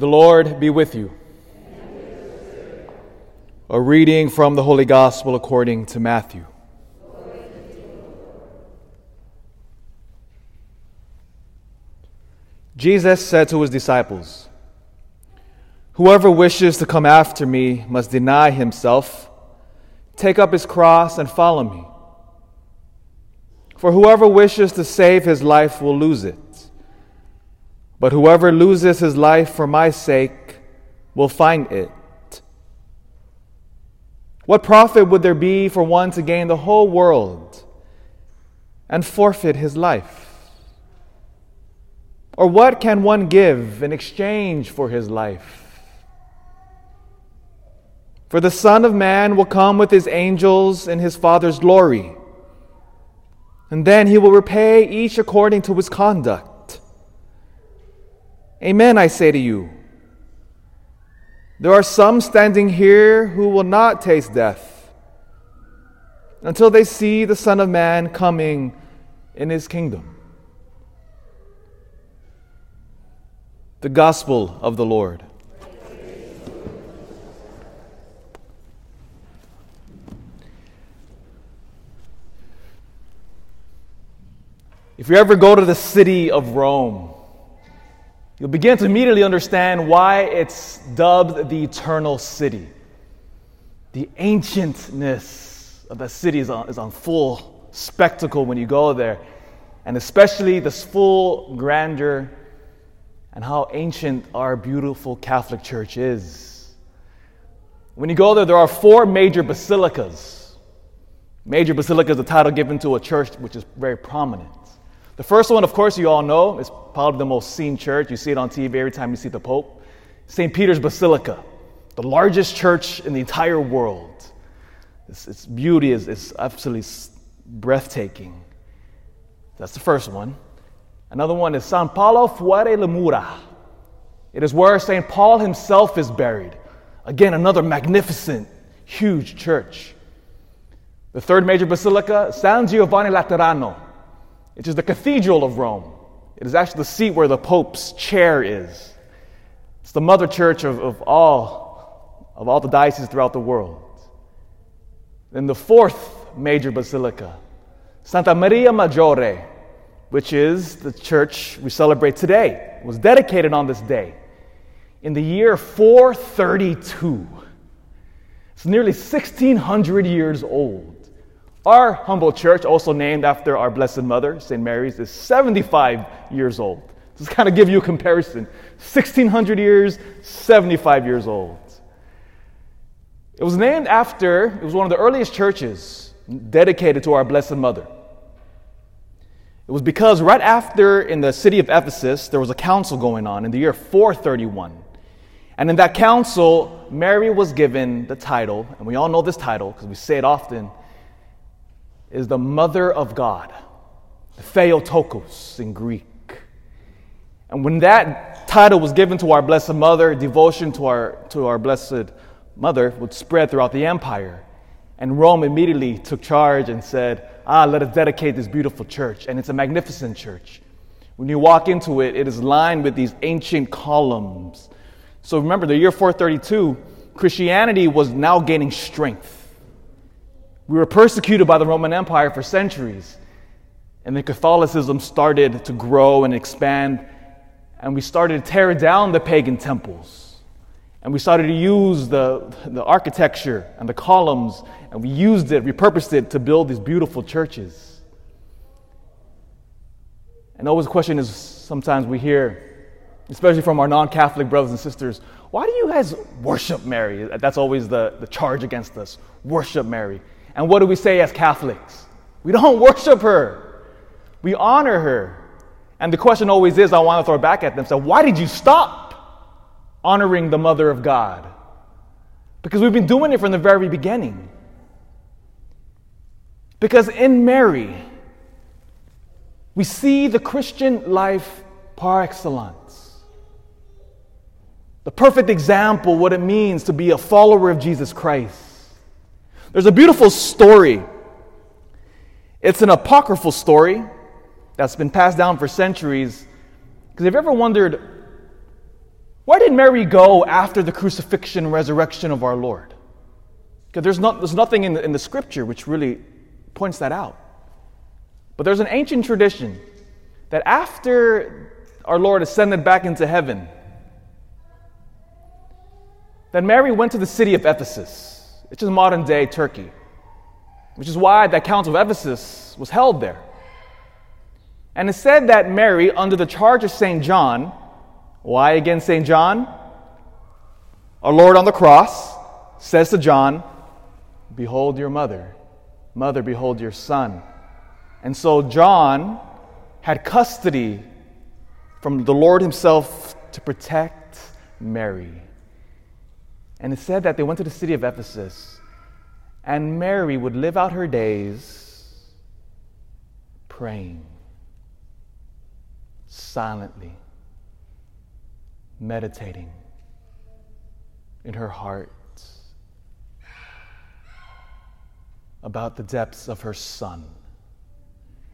The Lord be with you. A reading from the Holy Gospel according to Matthew. Jesus said to his disciples, Whoever wishes to come after me must deny himself, take up his cross, and follow me. For whoever wishes to save his life will lose it. But whoever loses his life for my sake will find it. What profit would there be for one to gain the whole world and forfeit his life? Or what can one give in exchange for his life? For the Son of Man will come with his angels in his Father's glory, and then he will repay each according to his conduct. Amen, I say to you. There are some standing here who will not taste death until they see the Son of Man coming in his kingdom. The Gospel of the Lord. If you ever go to the city of Rome, you'll begin to immediately understand why it's dubbed the Eternal City. The ancientness of the city is on, is on full spectacle when you go there, and especially this full grandeur and how ancient our beautiful Catholic Church is. When you go there, there are four major basilicas. Major basilica is the title given to a church which is very prominent. The first one, of course, you all know, is probably the most seen church. You see it on TV every time you see the Pope. St. Peter's Basilica, the largest church in the entire world. Its, its beauty is, absolutely breathtaking. That's the first one. Another one is San Paolo fuori le mura. It is where St. Paul himself is buried. Again, another magnificent, huge church. The third major basilica, San Giovanni Laterano, which is the cathedral of Rome. It is actually the seat where the Pope's chair is. It's the mother church of, of, all, of all the dioceses throughout the world. Then the fourth major basilica, Santa Maria Maggiore, which is the church we celebrate today, was dedicated on this day in the year 432. It's nearly 1600 years old. Our humble church, also named after our Blessed Mother, St. Mary's, is 75 years old. Just kind of give you a comparison 1600 years, 75 years old. It was named after, it was one of the earliest churches dedicated to our Blessed Mother. It was because right after in the city of Ephesus, there was a council going on in the year 431. And in that council, Mary was given the title, and we all know this title because we say it often is the mother of God, the Theotokos in Greek. And when that title was given to our Blessed Mother, devotion to our, to our Blessed Mother would spread throughout the empire. And Rome immediately took charge and said, Ah, let us dedicate this beautiful church. And it's a magnificent church. When you walk into it, it is lined with these ancient columns. So remember, the year 432, Christianity was now gaining strength. We were persecuted by the Roman Empire for centuries. And then Catholicism started to grow and expand. And we started to tear down the pagan temples. And we started to use the, the architecture and the columns, and we used it, repurposed it to build these beautiful churches. And always the question is sometimes we hear, especially from our non Catholic brothers and sisters, why do you guys worship Mary? That's always the, the charge against us worship Mary. And what do we say as Catholics? We don't worship her, we honor her. And the question always is I want to throw back at them so, why did you stop honoring the Mother of God? Because we've been doing it from the very beginning. Because in Mary, we see the Christian life par excellence. The perfect example, what it means to be a follower of Jesus Christ. There's a beautiful story. It's an apocryphal story that's been passed down for centuries. Because have you ever wondered Where did Mary go after the crucifixion and resurrection of our Lord? Because there's, not, there's nothing in the, in the scripture which really points that out. But there's an ancient tradition that after our Lord ascended back into heaven, that Mary went to the city of Ephesus, which is modern day Turkey, which is why that Council of Ephesus was held there. And it said that Mary, under the charge of St. John, why again St. John? Our Lord on the cross says to John, Behold your mother. Mother, behold your son. And so John had custody from the Lord himself to protect Mary. And it said that they went to the city of Ephesus, and Mary would live out her days praying silently, meditating in her heart about the depths of her Son.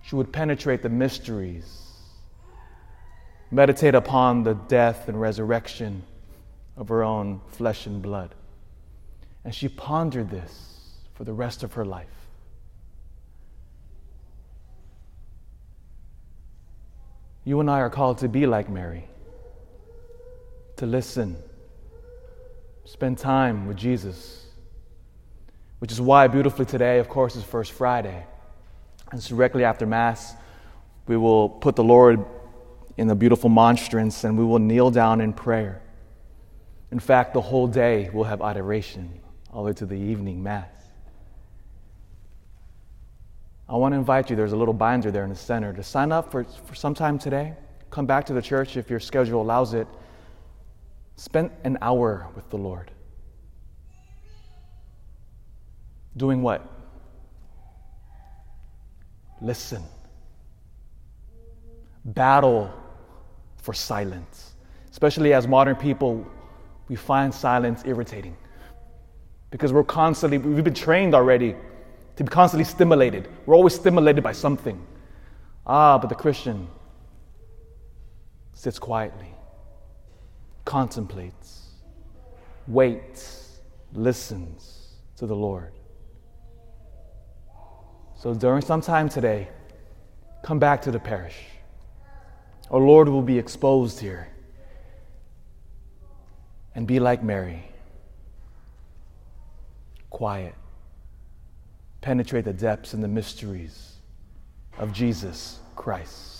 She would penetrate the mysteries, meditate upon the death and resurrection of her own flesh and blood. And she pondered this for the rest of her life. You and I are called to be like Mary, to listen, spend time with Jesus, which is why beautifully today, of course, is First Friday. And so directly after Mass, we will put the Lord in the beautiful monstrance and we will kneel down in prayer. In fact, the whole day we'll have adoration all the way to the evening Mass. I want to invite you, there's a little binder there in the center, to sign up for, for some time today. Come back to the church if your schedule allows it. Spend an hour with the Lord. Doing what? Listen. Battle for silence. Especially as modern people, we find silence irritating. Because we're constantly, we've been trained already to be constantly stimulated. We're always stimulated by something. Ah, but the Christian sits quietly, contemplates, waits, listens to the Lord. So during some time today, come back to the parish. Our Lord will be exposed here and be like Mary quiet penetrate the depths and the mysteries of Jesus Christ.